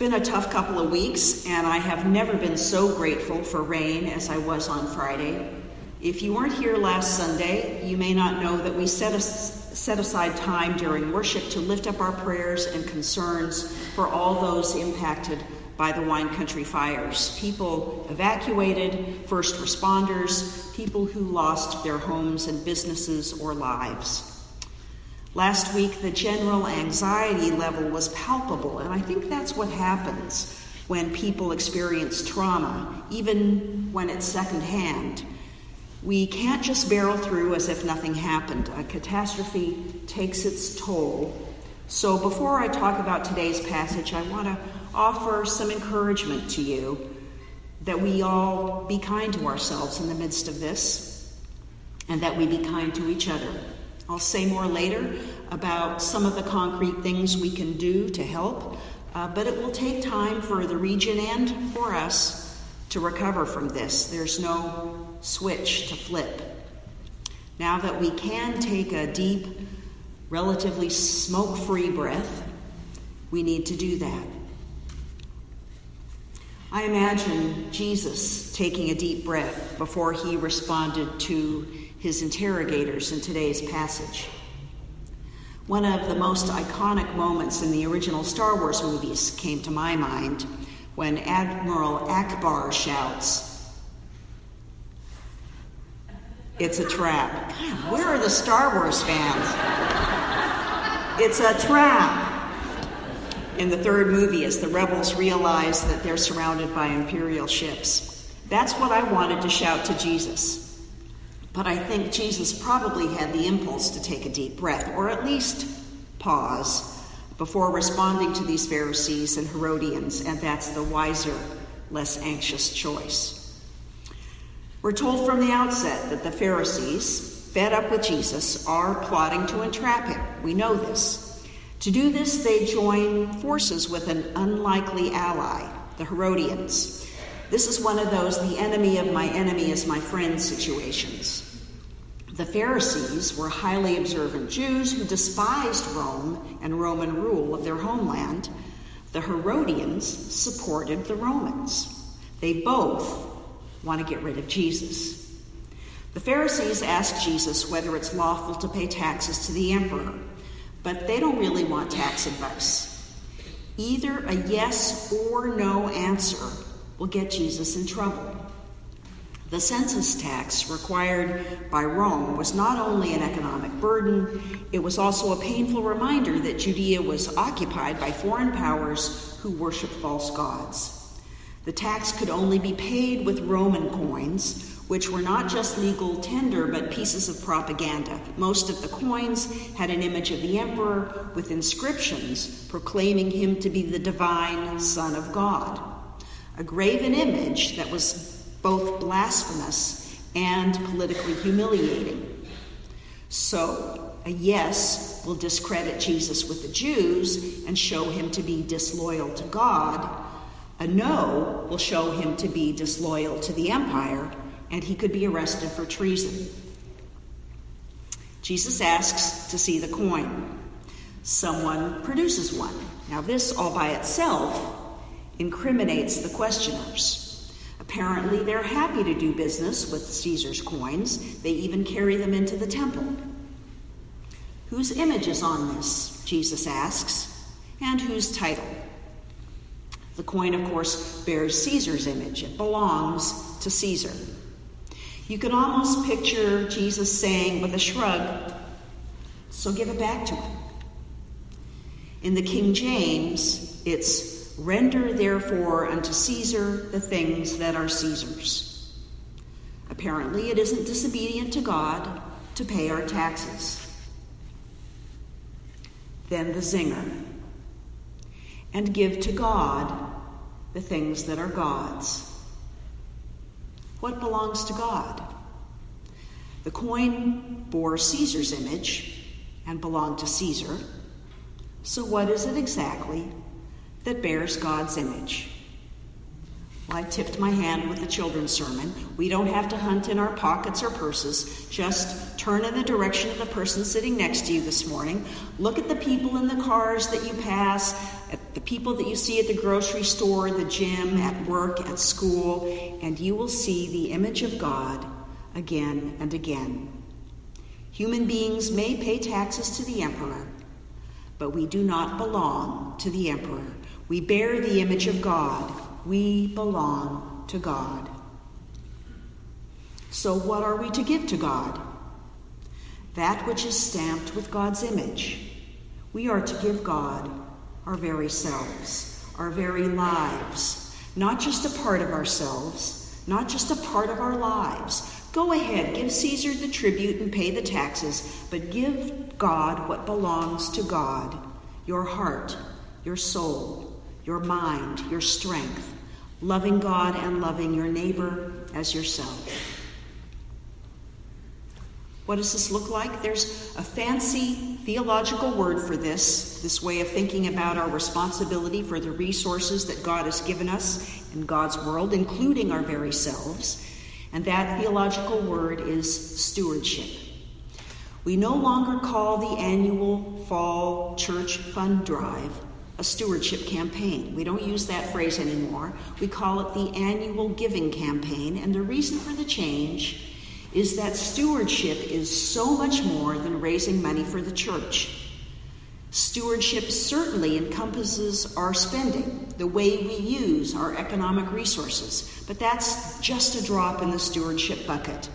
been a tough couple of weeks, and I have never been so grateful for rain as I was on Friday. If you weren't here last Sunday, you may not know that we set, set aside time during worship to lift up our prayers and concerns for all those impacted by the wine country fires people evacuated, first responders, people who lost their homes and businesses or lives. Last week, the general anxiety level was palpable, and I think that's what happens when people experience trauma, even when it's secondhand. We can't just barrel through as if nothing happened. A catastrophe takes its toll. So, before I talk about today's passage, I want to offer some encouragement to you that we all be kind to ourselves in the midst of this and that we be kind to each other. I'll say more later about some of the concrete things we can do to help, uh, but it will take time for the region and for us to recover from this. There's no switch to flip. Now that we can take a deep, relatively smoke free breath, we need to do that. I imagine Jesus taking a deep breath before he responded to his interrogators in today's passage. One of the most iconic moments in the original Star Wars movies came to my mind when Admiral Ackbar shouts, It's a trap. Where are the Star Wars fans? It's a trap. In the third movie, as the rebels realize that they're surrounded by Imperial ships. That's what I wanted to shout to Jesus. But I think Jesus probably had the impulse to take a deep breath, or at least pause, before responding to these Pharisees and Herodians, and that's the wiser, less anxious choice. We're told from the outset that the Pharisees, fed up with Jesus, are plotting to entrap him. We know this. To do this, they join forces with an unlikely ally, the Herodians. This is one of those the enemy of my enemy is my friend situations. The Pharisees were highly observant Jews who despised Rome and Roman rule of their homeland. The Herodians supported the Romans. They both want to get rid of Jesus. The Pharisees ask Jesus whether it's lawful to pay taxes to the emperor, but they don't really want tax advice. Either a yes or no answer will get Jesus in trouble. The census tax required by Rome was not only an economic burden, it was also a painful reminder that Judea was occupied by foreign powers who worshiped false gods. The tax could only be paid with Roman coins, which were not just legal tender but pieces of propaganda. Most of the coins had an image of the emperor with inscriptions proclaiming him to be the divine Son of God a graven image that was both blasphemous and politically humiliating. So, a yes will discredit Jesus with the Jews and show him to be disloyal to God. A no will show him to be disloyal to the empire, and he could be arrested for treason. Jesus asks to see the coin. Someone produces one. Now, this all by itself incriminates the questioners. Apparently, they're happy to do business with Caesar's coins. They even carry them into the temple. Whose image is on this? Jesus asks. And whose title? The coin, of course, bears Caesar's image. It belongs to Caesar. You can almost picture Jesus saying with a shrug, So give it back to him. In the King James, it's Render therefore unto Caesar the things that are Caesar's. Apparently, it isn't disobedient to God to pay our taxes. Then the zinger. And give to God the things that are God's. What belongs to God? The coin bore Caesar's image and belonged to Caesar. So, what is it exactly that bears God's image. Well, I tipped my hand with the children's sermon. We don't have to hunt in our pockets or purses. Just turn in the direction of the person sitting next to you this morning. Look at the people in the cars that you pass. At the people that you see at the grocery store, the gym, at work, at school, and you will see the image of God again and again. Human beings may pay taxes to the emperor, but we do not belong to the emperor. We bear the image of God. We belong to God. So, what are we to give to God? That which is stamped with God's image. We are to give God our very selves, our very lives, not just a part of ourselves, not just a part of our lives. Go ahead, give Caesar the tribute and pay the taxes, but give God what belongs to God your heart, your soul, your mind, your strength, loving God and loving your neighbor as yourself. What does this look like? There's a fancy theological word for this, this way of thinking about our responsibility for the resources that God has given us in God's world, including our very selves. And that theological word is stewardship. We no longer call the annual fall church fund drive a stewardship campaign. We don't use that phrase anymore. We call it the annual giving campaign. And the reason for the change is that stewardship is so much more than raising money for the church. Stewardship certainly encompasses our spending, the way we use our economic resources, but that's just a drop in the stewardship bucket.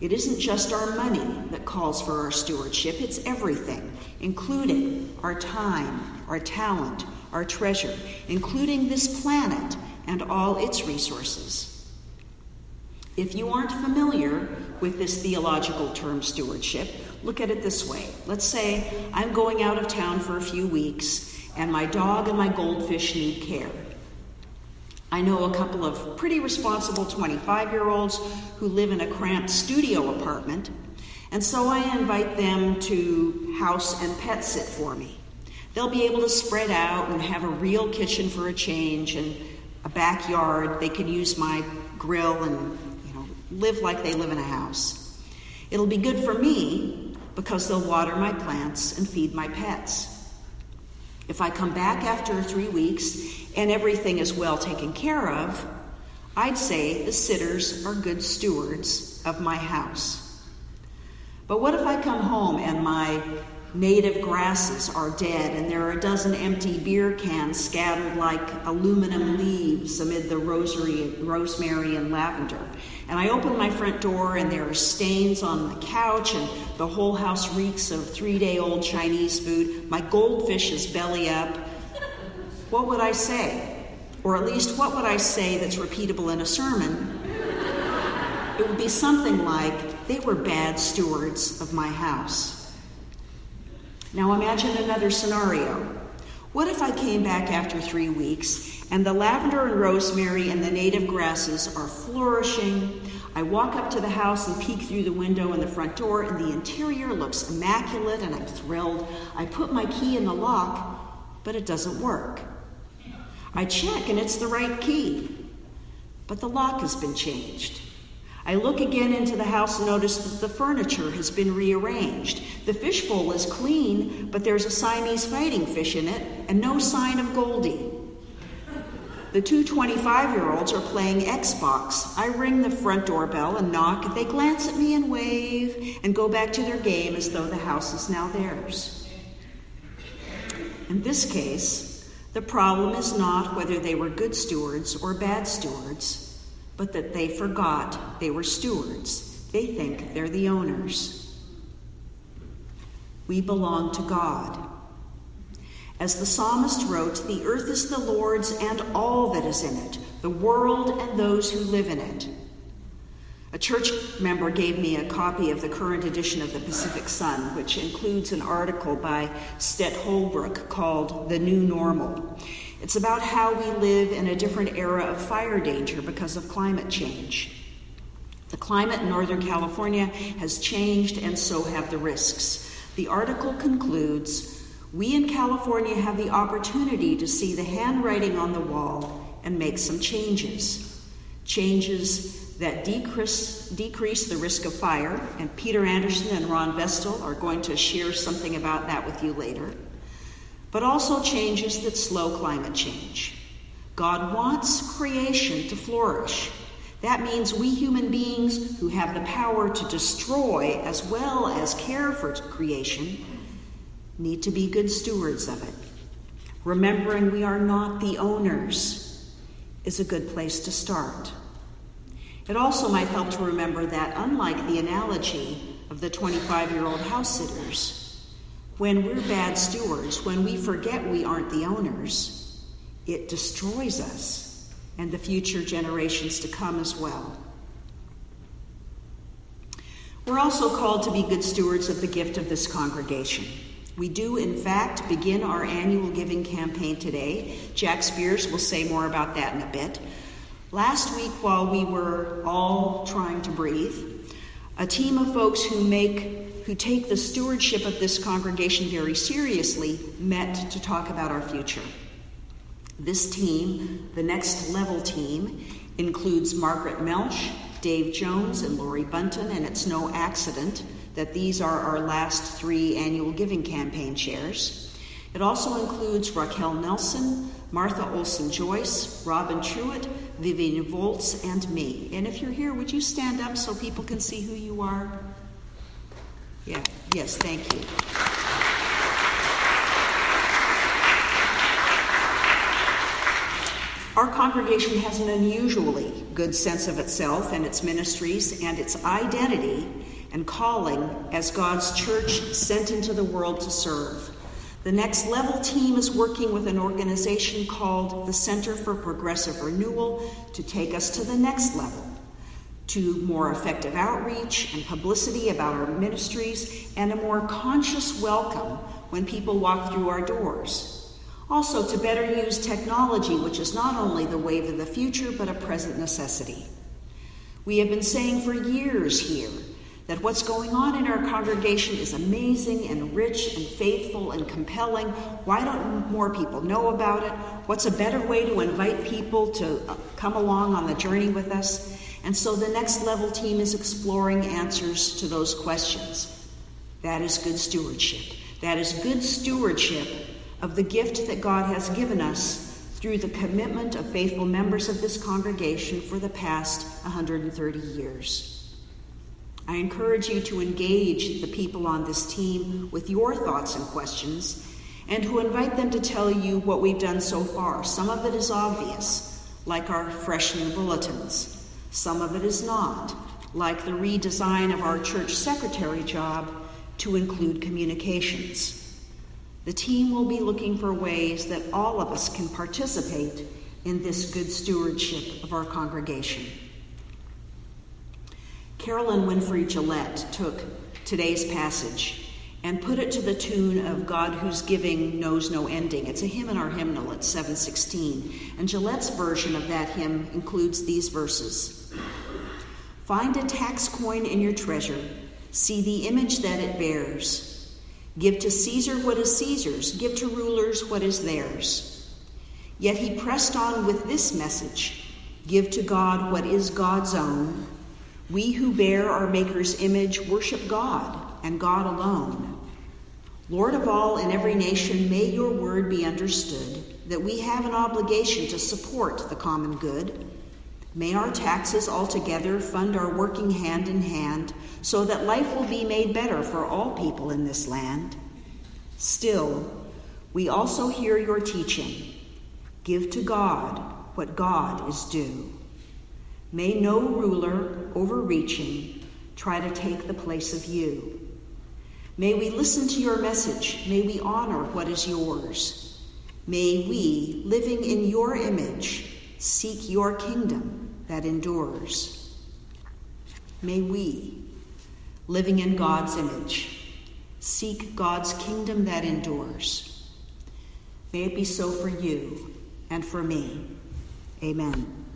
It isn't just our money that calls for our stewardship, it's everything, including our time, our talent, our treasure, including this planet and all its resources. If you aren't familiar with this theological term stewardship, look at it this way. Let's say I'm going out of town for a few weeks and my dog and my goldfish need care. I know a couple of pretty responsible 25 year olds who live in a cramped studio apartment, and so I invite them to house and pet sit for me. They'll be able to spread out and have a real kitchen for a change and a backyard. They can use my grill and live like they live in a house. It'll be good for me because they'll water my plants and feed my pets. If I come back after three weeks and everything is well taken care of, I'd say the sitters are good stewards of my house. But what if I come home and my native grasses are dead, and there are a dozen empty beer cans scattered like aluminum leaves amid the rosary, rosemary and lavender. And I open my front door, and there are stains on the couch, and the whole house reeks of three day old Chinese food. My goldfish is belly up. What would I say? Or at least, what would I say that's repeatable in a sermon? It would be something like, They were bad stewards of my house. Now imagine another scenario. What if I came back after three weeks and the lavender and rosemary and the native grasses are flourishing? I walk up to the house and peek through the window and the front door, and the interior looks immaculate, and I'm thrilled. I put my key in the lock, but it doesn't work. I check, and it's the right key, but the lock has been changed. I look again into the house and notice that the furniture has been rearranged. The fishbowl is clean, but there's a Siamese fighting fish in it and no sign of Goldie. The two 25 year olds are playing Xbox. I ring the front doorbell and knock. They glance at me and wave and go back to their game as though the house is now theirs. In this case, the problem is not whether they were good stewards or bad stewards but that they forgot they were stewards. They think they're the owners. We belong to God. As the psalmist wrote, the earth is the Lord's and all that is in it, the world and those who live in it. A church member gave me a copy of the current edition of the Pacific Sun, which includes an article by Stett Holbrook called The New Normal. It's about how we live in a different era of fire danger because of climate change. The climate in Northern California has changed, and so have the risks. The article concludes We in California have the opportunity to see the handwriting on the wall and make some changes. Changes that decrease, decrease the risk of fire, and Peter Anderson and Ron Vestal are going to share something about that with you later but also changes that slow climate change. God wants creation to flourish. That means we human beings who have the power to destroy as well as care for creation need to be good stewards of it. Remembering we are not the owners is a good place to start. It also might help to remember that, unlike the analogy of the 25 year old house sitters, when we're bad stewards, when we forget we aren't the owners, it destroys us and the future generations to come as well. We're also called to be good stewards of the gift of this congregation. We do, in fact, begin our annual giving campaign today. Jack Spears will say more about that in a bit. Last week, while we were all trying to breathe, a team of folks who make who take the stewardship of this congregation very seriously met to talk about our future. This team, the next level team, includes Margaret Melch, Dave Jones, and Lori Bunton, and it's no accident that these are our last three annual giving campaign chairs. It also includes Raquel Nelson, Martha Olson Joyce, Robin Truitt, Vivian Volts, and me. And if you're here, would you stand up so people can see who you are? Yeah, yes, thank you. Our congregation has an unusually good sense of itself and its ministries and its identity and calling as God's church sent into the world to serve. The next level team is working with an organization called the Center for Progressive Renewal to take us to the next level to more effective outreach and publicity about our ministries and a more conscious welcome when people walk through our doors. Also, to better use technology, which is not only the wave of the future, but a present necessity. We have been saying for years here that what's going on in our congregation is amazing and rich and faithful and compelling. Why don't more people know about it? What's a better way to invite people to uh, come along on the journey with us? And so the next level team is exploring answers to those questions. That is good stewardship. That is good stewardship of the gift that God has given us through the commitment of faithful members of this congregation for the past 130 years. I encourage you to engage the people on this team with your thoughts and questions and to invite them to tell you what we've done so far. Some of it is obvious, like our fresh new bulletins. Some of it is not, like the redesign of our church secretary job to include communications. The team will be looking for ways that all of us can participate in this good stewardship of our congregation. Carolyn Winfrey Gillette took today's passage and put it to the tune of God whose giving knows no ending. It's a hymn in our hymnal at 716. And Gillette's version of that hymn includes these verses Find a tax coin in your treasure, see the image that it bears. Give to Caesar what is Caesar's, give to rulers what is theirs. Yet he pressed on with this message Give to God what is God's own we who bear our Maker's image worship God and God alone. Lord of all in every nation, may your word be understood that we have an obligation to support the common good. May our taxes altogether fund our working hand in hand so that life will be made better for all people in this land. Still, we also hear your teaching give to God what God is due. May no ruler overreaching try to take the place of you. May we listen to your message. May we honor what is yours. May we, living in your image, seek your kingdom that endures. May we, living in God's image, seek God's kingdom that endures. May it be so for you and for me. Amen.